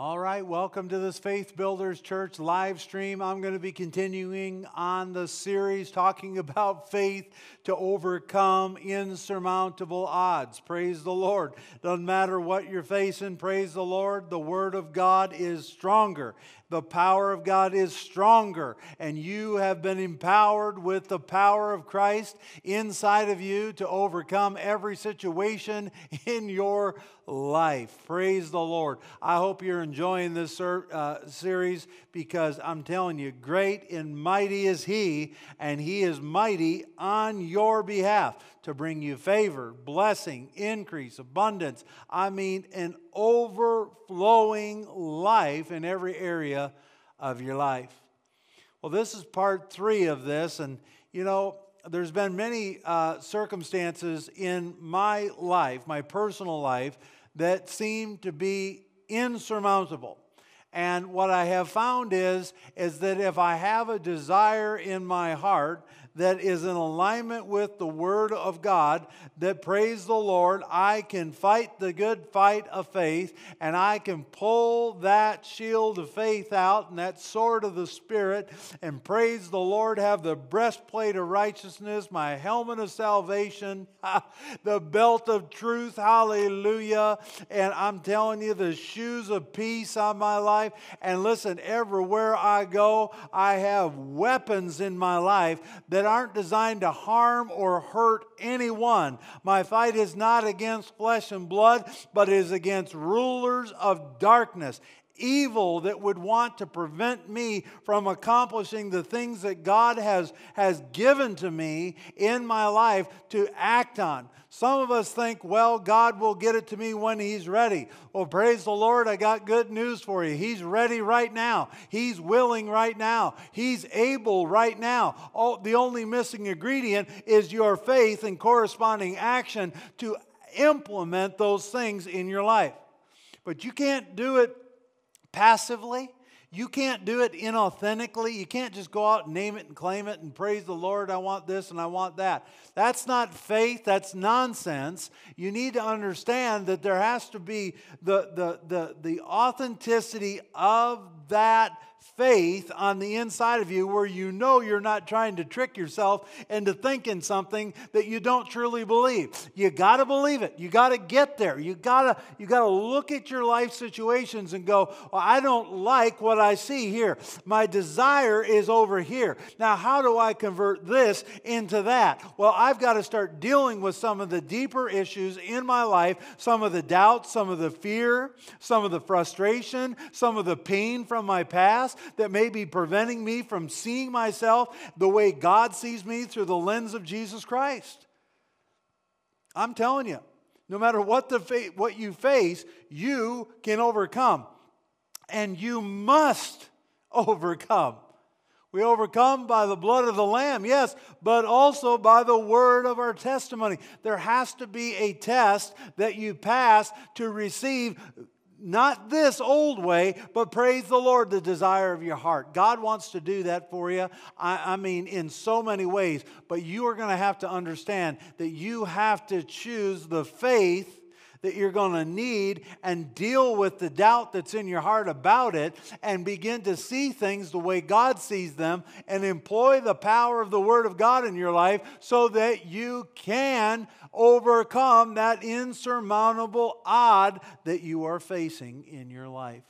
All right, welcome to this Faith Builders Church live stream. I'm going to be continuing on the series talking about faith to overcome insurmountable odds. Praise the Lord. Doesn't matter what you're facing, praise the Lord. The Word of God is stronger. The power of God is stronger, and you have been empowered with the power of Christ inside of you to overcome every situation in your life. Praise the Lord. I hope you're enjoying this uh, series because I'm telling you, great and mighty is He, and He is mighty on your behalf to bring you favor, blessing, increase, abundance. I mean, an overflowing life in every area of your life. Well, this is part three of this, and you know, there's been many uh, circumstances in my life, my personal life, that seem to be insurmountable. And what I have found is, is that if I have a desire in my heart that is in alignment with the Word of God, that praise the Lord, I can fight the good fight of faith and I can pull that shield of faith out and that sword of the Spirit and praise the Lord, have the breastplate of righteousness, my helmet of salvation, the belt of truth, hallelujah. And I'm telling you, the shoes of peace on my life. And listen, everywhere I go, I have weapons in my life that aren't designed to harm or hurt anyone. My fight is not against flesh and blood, but is against rulers of darkness evil that would want to prevent me from accomplishing the things that God has, has given to me in my life to act on. Some of us think, well, God will get it to me when He's ready. Well, praise the Lord, I got good news for you. He's ready right now. He's willing right now. He's able right now. Oh, the only missing ingredient is your faith and corresponding action to implement those things in your life. But you can't do it passively. You can't do it inauthentically. You can't just go out and name it and claim it and praise the Lord, I want this and I want that. That's not faith, that's nonsense. You need to understand that there has to be the, the, the, the authenticity of that faith on the inside of you where you know you're not trying to trick yourself into thinking something that you don't truly believe. You got to believe it. You got to get there. You got to you got to look at your life situations and go, well, I don't like what I see here. My desire is over here. Now, how do I convert this into that? Well, I've got to start dealing with some of the deeper issues in my life, some of the doubts, some of the fear, some of the frustration, some of the pain from my past that may be preventing me from seeing myself the way God sees me through the lens of Jesus Christ. I'm telling you, no matter what, the fa- what you face, you can overcome. And you must overcome. We overcome by the blood of the Lamb, yes, but also by the word of our testimony. There has to be a test that you pass to receive not this old way, but praise the Lord, the desire of your heart. God wants to do that for you. I, I mean, in so many ways, but you are going to have to understand that you have to choose the faith that you're going to need and deal with the doubt that's in your heart about it and begin to see things the way God sees them and employ the power of the Word of God in your life so that you can overcome that insurmountable odd that you are facing in your life.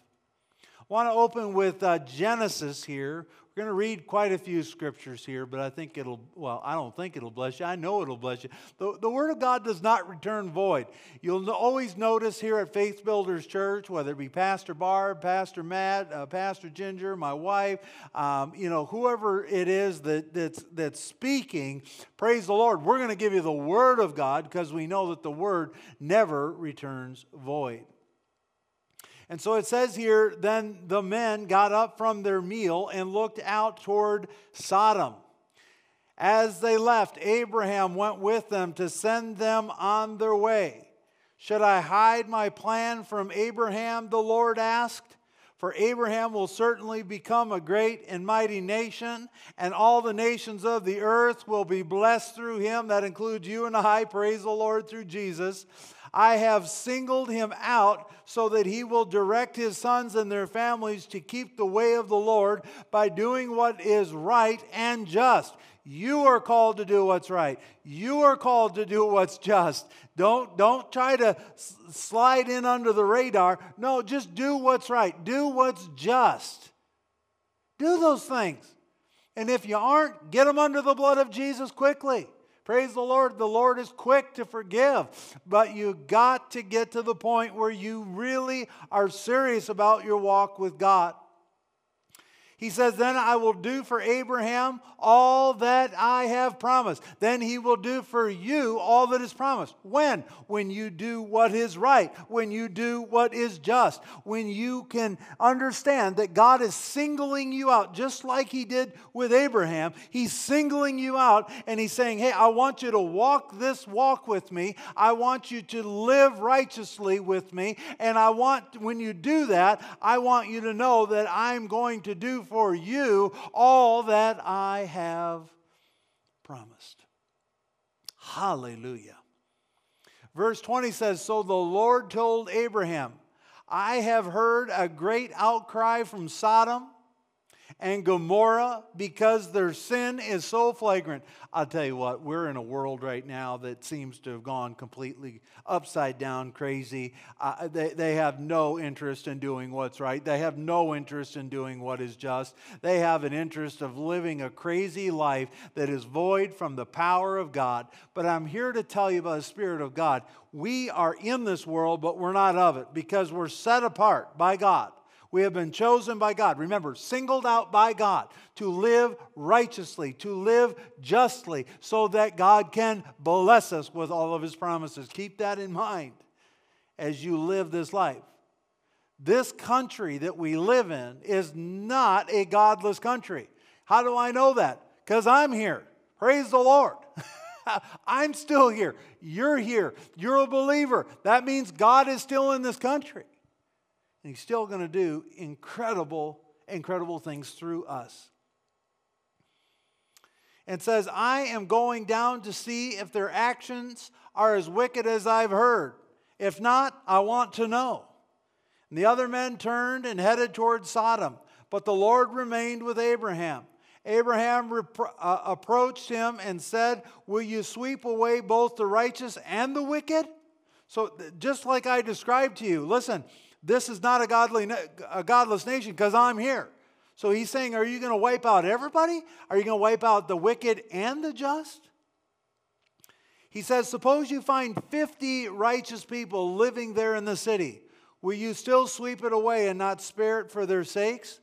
I want to open with uh, Genesis here. We're going to read quite a few scriptures here, but I think it'll, well, I don't think it'll bless you. I know it'll bless you. The, the Word of God does not return void. You'll always notice here at Faith Builders Church, whether it be Pastor Barb, Pastor Matt, uh, Pastor Ginger, my wife, um, you know, whoever it is that, that's, that's speaking, praise the Lord. We're going to give you the Word of God because we know that the Word never returns void. And so it says here then the men got up from their meal and looked out toward Sodom. As they left, Abraham went with them to send them on their way. Should I hide my plan from Abraham? The Lord asked. For Abraham will certainly become a great and mighty nation, and all the nations of the earth will be blessed through him. That includes you and I. Praise the Lord through Jesus. I have singled him out so that he will direct his sons and their families to keep the way of the Lord by doing what is right and just. You are called to do what's right. You are called to do what's just. Don't, don't try to slide in under the radar. No, just do what's right. Do what's just. Do those things. And if you aren't, get them under the blood of Jesus quickly. Praise the Lord. The Lord is quick to forgive, but you got to get to the point where you really are serious about your walk with God. He says, Then I will do for Abraham all that I have promised. Then he will do for you all that is promised. When? When you do what is right, when you do what is just, when you can understand that God is singling you out, just like he did with Abraham. He's singling you out and he's saying, Hey, I want you to walk this walk with me. I want you to live righteously with me. And I want, when you do that, I want you to know that I'm going to do for you all that I have promised. Hallelujah. Verse 20 says So the Lord told Abraham, I have heard a great outcry from Sodom and Gomorrah because their sin is so flagrant. I'll tell you what, we're in a world right now that seems to have gone completely upside down crazy. Uh, they, they have no interest in doing what's right, they have no interest in doing what is just. They have an interest of living a crazy life that is void from the power of God. But I'm here to tell you about the Spirit of God. We are in this world, but we're not of it because we're set apart by God. We have been chosen by God. Remember, singled out by God to live righteously, to live justly, so that God can bless us with all of his promises. Keep that in mind as you live this life. This country that we live in is not a godless country. How do I know that? Because I'm here. Praise the Lord. I'm still here. You're here. You're a believer. That means God is still in this country. And he's still going to do incredible, incredible things through us. And says, I am going down to see if their actions are as wicked as I've heard. If not, I want to know. And the other men turned and headed toward Sodom, but the Lord remained with Abraham. Abraham repro- uh, approached him and said, Will you sweep away both the righteous and the wicked? So, just like I described to you, listen, this is not a, godly, a godless nation because I'm here. So he's saying, Are you going to wipe out everybody? Are you going to wipe out the wicked and the just? He says, Suppose you find 50 righteous people living there in the city. Will you still sweep it away and not spare it for their sakes?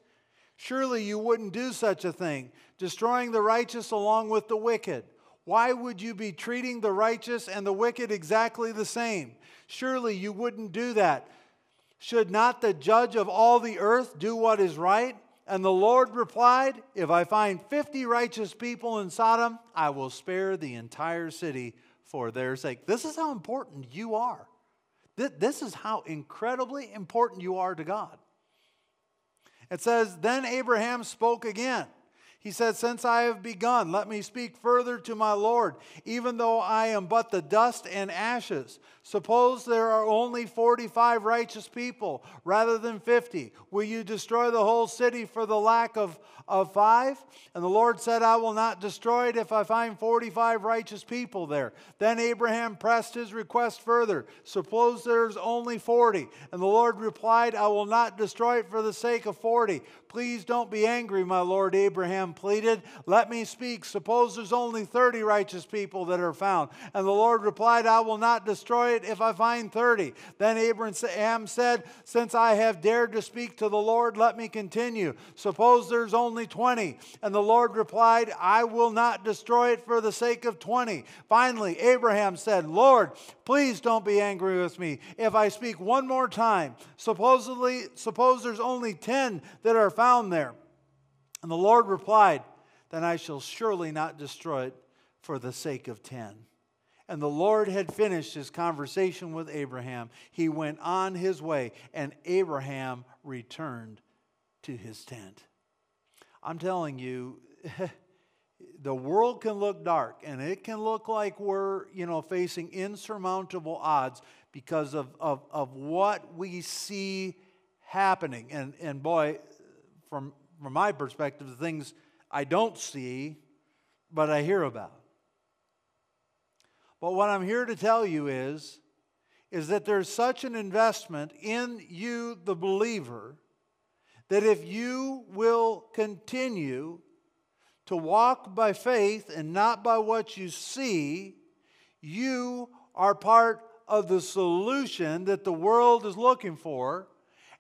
Surely you wouldn't do such a thing, destroying the righteous along with the wicked. Why would you be treating the righteous and the wicked exactly the same? Surely you wouldn't do that. Should not the judge of all the earth do what is right? And the Lord replied, If I find 50 righteous people in Sodom, I will spare the entire city for their sake. This is how important you are. This is how incredibly important you are to God. It says, Then Abraham spoke again. He said, Since I have begun, let me speak further to my Lord, even though I am but the dust and ashes. Suppose there are only 45 righteous people rather than 50. Will you destroy the whole city for the lack of, of five? And the Lord said, I will not destroy it if I find 45 righteous people there. Then Abraham pressed his request further. Suppose there's only 40. And the Lord replied, I will not destroy it for the sake of 40. Please don't be angry, my Lord, Abraham pleaded. Let me speak. Suppose there's only 30 righteous people that are found. And the Lord replied, I will not destroy it if I find 30. Then Abraham said, Since I have dared to speak to the Lord, let me continue. Suppose there's only 20. And the Lord replied, I will not destroy it for the sake of 20. Finally, Abraham said, Lord, please don't be angry with me if I speak one more time. Supposedly, suppose there's only 10 that are found there. And the Lord replied, Then I shall surely not destroy it for the sake of 10. And the Lord had finished his conversation with Abraham. He went on his way, and Abraham returned to his tent. I'm telling you, the world can look dark and it can look like we're, you know, facing insurmountable odds because of, of, of what we see happening. And, and boy, from, from my perspective, the things I don't see, but I hear about. But what I'm here to tell you is, is that there's such an investment in you, the believer, that if you will continue to walk by faith and not by what you see, you are part of the solution that the world is looking for.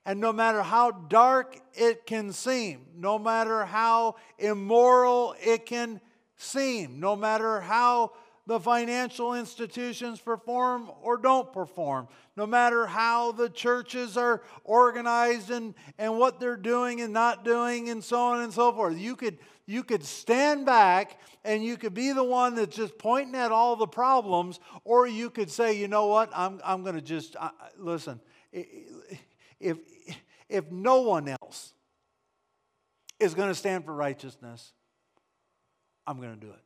And no matter how dark it can seem, no matter how immoral it can seem, no matter how the financial institutions perform or don't perform, no matter how the churches are organized and, and what they're doing and not doing, and so on and so forth. You could, you could stand back and you could be the one that's just pointing at all the problems, or you could say, you know what, I'm, I'm going to just, listen, if, if no one else is going to stand for righteousness, I'm going to do it.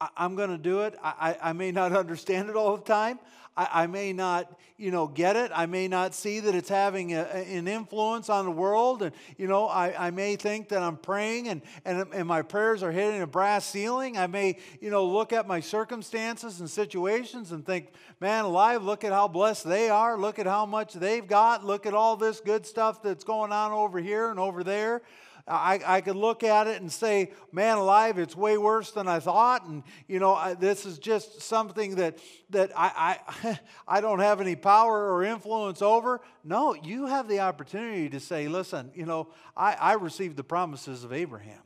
I, am going to do it. I, I, may not understand it all the time. I, I, may not, you know, get it. I may not see that it's having a, an influence on the world. And, you know, I, I may think that I'm praying and, and, and my prayers are hitting a brass ceiling. I may, you know, look at my circumstances and situations and think, man alive, look at how blessed they are. Look at how much they've got. Look at all this good stuff that's going on over here and over there. I, I could look at it and say, man alive, it's way worse than I thought. And, you know, I, this is just something that, that I, I, I don't have any power or influence over. No, you have the opportunity to say, listen, you know, I, I received the promises of Abraham.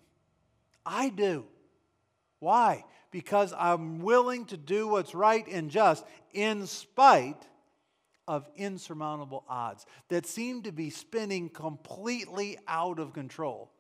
I do. Why? Because I'm willing to do what's right and just in spite of insurmountable odds that seem to be spinning completely out of control.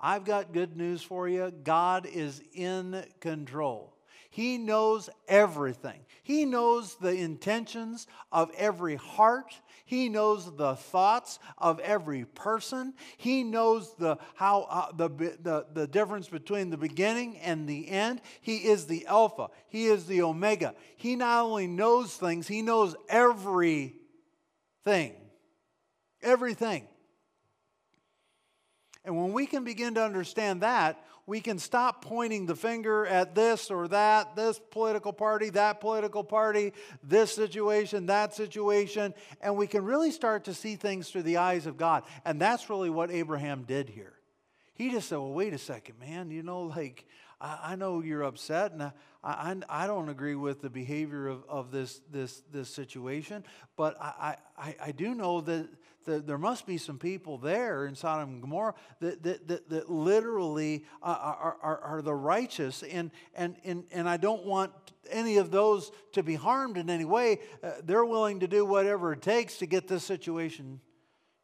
I've got good news for you God is in control. He knows everything. He knows the intentions of every heart. He knows the thoughts of every person. He knows the how uh, the, the the difference between the beginning and the end. He is the alpha. He is the omega. He not only knows things, he knows every thing. Everything. And when we can begin to understand that, we can stop pointing the finger at this or that, this political party, that political party, this situation, that situation, and we can really start to see things through the eyes of God. And that's really what Abraham did here. He just said, Well, wait a second, man. You know, like, I, I know you're upset, and I, I, I, don't agree with the behavior of, of this, this, this situation, but I, I, I do know that, that there must be some people there in Sodom and Gomorrah that, that, that, that literally are, are, are the righteous, and, and, and, and I don't want any of those to be harmed in any way. Uh, they're willing to do whatever it takes to get this situation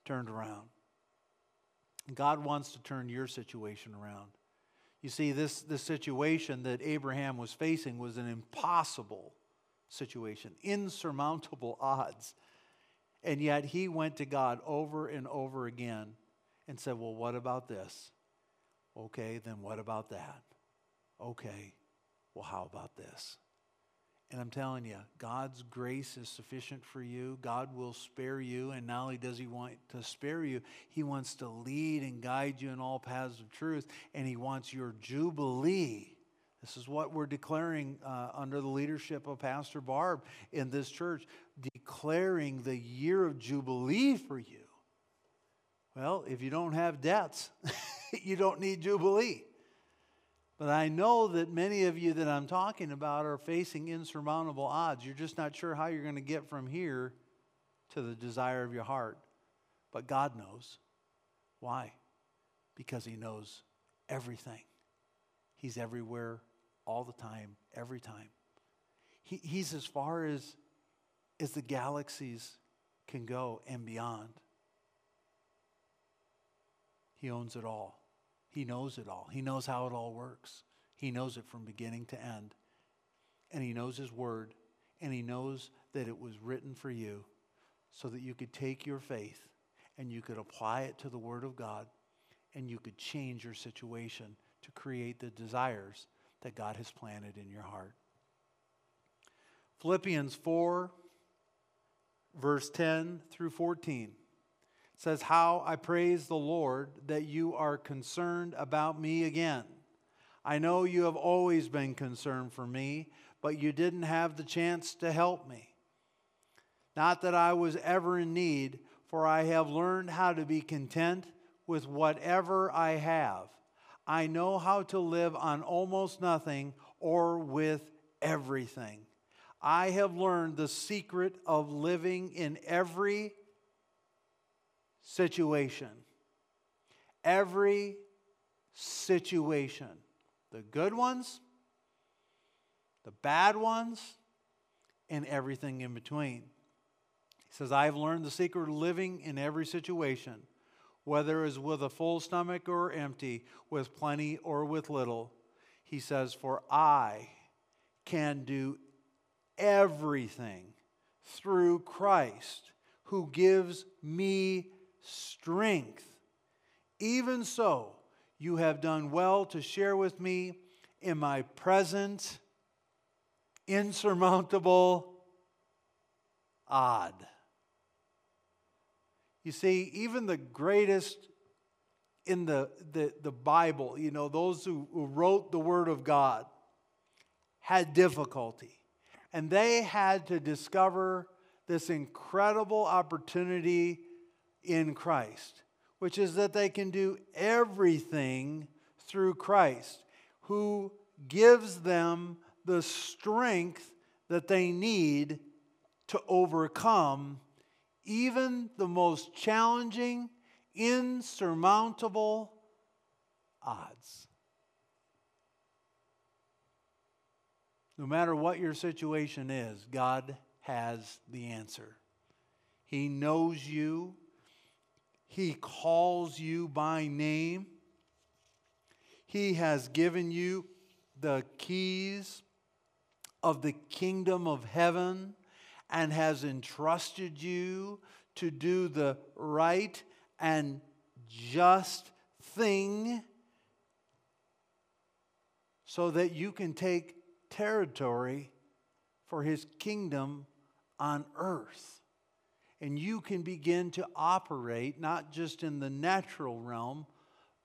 turned around. God wants to turn your situation around. You see, this, this situation that Abraham was facing was an impossible situation, insurmountable odds. And yet he went to God over and over again and said, Well, what about this? Okay, then what about that? Okay, well, how about this? And I'm telling you, God's grace is sufficient for you. God will spare you. And not only does He want to spare you, He wants to lead and guide you in all paths of truth. And He wants your jubilee. This is what we're declaring uh, under the leadership of Pastor Barb in this church, declaring the year of jubilee for you. Well, if you don't have debts, you don't need jubilee. But I know that many of you that I'm talking about are facing insurmountable odds. You're just not sure how you're going to get from here to the desire of your heart. But God knows. Why? Because He knows everything. He's everywhere, all the time, every time. He, he's as far as, as the galaxies can go and beyond. He owns it all. He knows it all. He knows how it all works. He knows it from beginning to end. And He knows His Word. And He knows that it was written for you so that you could take your faith and you could apply it to the Word of God and you could change your situation to create the desires that God has planted in your heart. Philippians 4 verse 10 through 14 says, How I praise the Lord that you are concerned about me again. I know you have always been concerned for me, but you didn't have the chance to help me. Not that I was ever in need, for I have learned how to be content with whatever I have. I know how to live on almost nothing or with everything. I have learned the secret of living in every situation. Every situation. The good ones, the bad ones, and everything in between. He says, I have learned the secret of living in every situation, whether it's with a full stomach or empty, with plenty or with little. He says, For I can do everything through Christ who gives me strength. Even so, you have done well to share with me in my present insurmountable odd. You see, even the greatest in the, the, the Bible, you know, those who, who wrote the Word of God, had difficulty. And they had to discover this incredible opportunity in Christ, which is that they can do everything through Christ, who gives them the strength that they need to overcome even the most challenging, insurmountable odds. No matter what your situation is, God has the answer. He knows you, He calls you by name, He has given you the keys of the kingdom of heaven and has entrusted you to do the right and just thing so that you can take territory for his kingdom on earth. And you can begin to operate not just in the natural realm,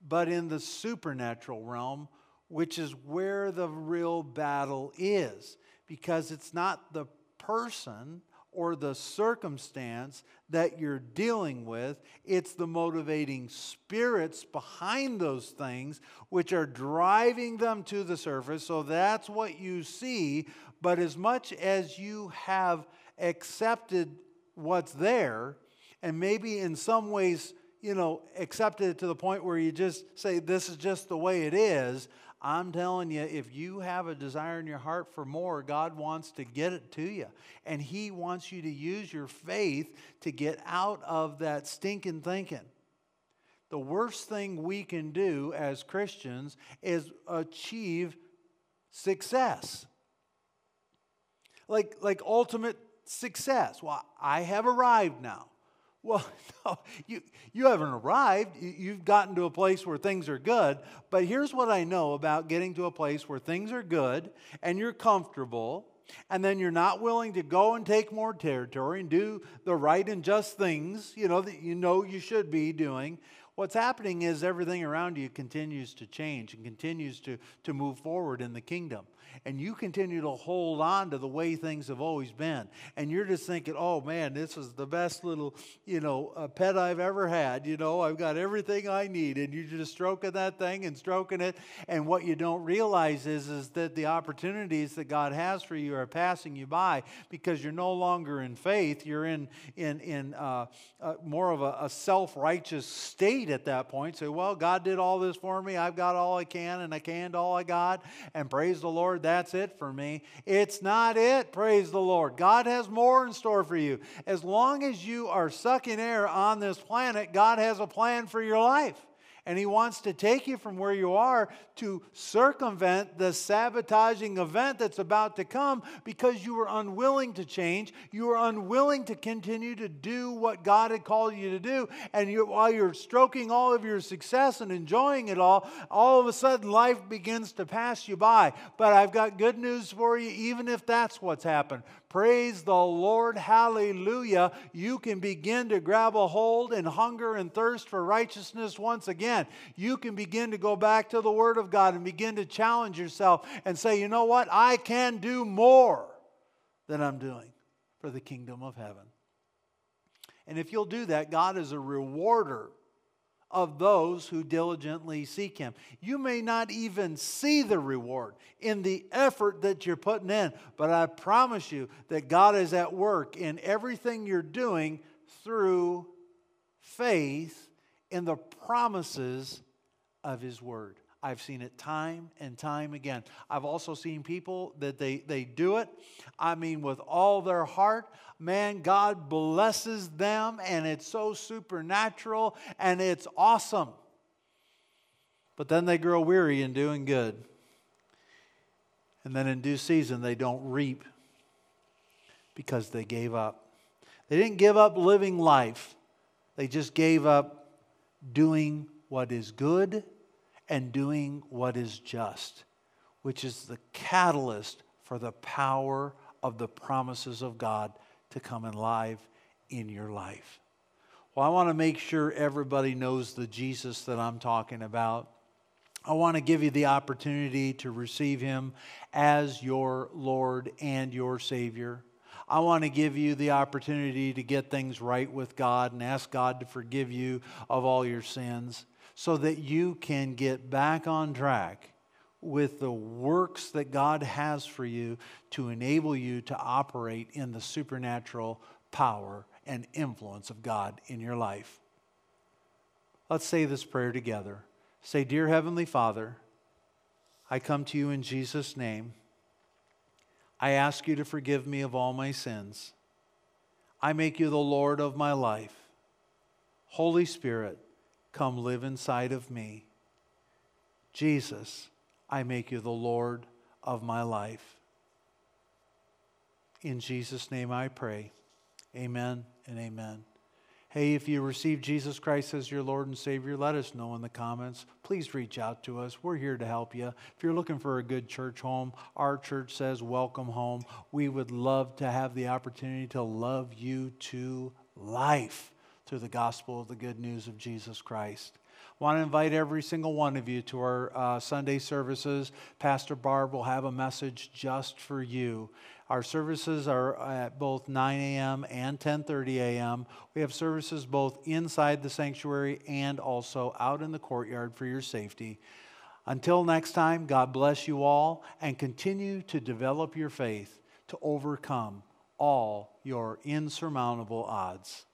but in the supernatural realm, which is where the real battle is. Because it's not the person or the circumstance that you're dealing with. It's the motivating spirits behind those things which are driving them to the surface. So that's what you see. But as much as you have accepted what's there, and maybe in some ways, you know, accepted it to the point where you just say, This is just the way it is. I'm telling you, if you have a desire in your heart for more, God wants to get it to you. And He wants you to use your faith to get out of that stinking thinking. The worst thing we can do as Christians is achieve success. Like, like ultimate success. Well, I have arrived now. Well, no, you, you haven't arrived. You've gotten to a place where things are good. But here's what I know about getting to a place where things are good and you're comfortable, and then you're not willing to go and take more territory and do the right and just things, you know, that you know you should be doing. What's happening is everything around you continues to change and continues to, to move forward in the kingdom and you continue to hold on to the way things have always been, and you're just thinking, oh man, this is the best little, you know, uh, pet I've ever had. You know, I've got everything I need, and you're just stroking that thing and stroking it. And what you don't realize is, is that the opportunities that God has for you are passing you by because you're no longer in faith. You're in in in uh, uh, more of a, a self righteous state at that point. Say, well, God did all this for me. I've got all I can, and I canned all I got, and praise the Lord that's it for me. It's not it, praise the Lord. God has more in store for you. As long as you are sucking air on this planet, God has a plan for your life. And he wants to take you from where you are to circumvent the sabotaging event that's about to come because you were unwilling to change. You were unwilling to continue to do what God had called you to do. And you, while you're stroking all of your success and enjoying it all, all of a sudden life begins to pass you by. But I've got good news for you, even if that's what's happened. Praise the Lord. Hallelujah. You can begin to grab a hold and hunger and thirst for righteousness once again. You can begin to go back to the Word of God and begin to challenge yourself and say, you know what? I can do more than I'm doing for the kingdom of heaven. And if you'll do that, God is a rewarder of those who diligently seek Him. You may not even see the reward in the effort that you're putting in, but I promise you that God is at work in everything you're doing through faith in the promises of His Word. I've seen it time and time again. I've also seen people that they, they do it, I mean, with all their heart. Man, God blesses them, and it's so supernatural and it's awesome. But then they grow weary in doing good. And then in due season, they don't reap because they gave up. They didn't give up living life, they just gave up doing what is good and doing what is just, which is the catalyst for the power of the promises of God to come alive in your life. Well, I want to make sure everybody knows the Jesus that I'm talking about. I want to give you the opportunity to receive him as your Lord and your Savior. I want to give you the opportunity to get things right with God and ask God to forgive you of all your sins so that you can get back on track with the works that God has for you to enable you to operate in the supernatural power and influence of God in your life. Let's say this prayer together. Say, Dear Heavenly Father, I come to you in Jesus' name. I ask you to forgive me of all my sins. I make you the Lord of my life. Holy Spirit, Come live inside of me. Jesus, I make you the Lord of my life. In Jesus' name I pray. Amen and amen. Hey, if you receive Jesus Christ as your Lord and Savior, let us know in the comments. Please reach out to us. We're here to help you. If you're looking for a good church home, our church says welcome home. We would love to have the opportunity to love you to life through the gospel of the good news of Jesus Christ. I want to invite every single one of you to our uh, Sunday services. Pastor Barb will have a message just for you. Our services are at both 9 a.m. and 10:30 a.m. We have services both inside the sanctuary and also out in the courtyard for your safety. Until next time, God bless you all and continue to develop your faith to overcome all your insurmountable odds.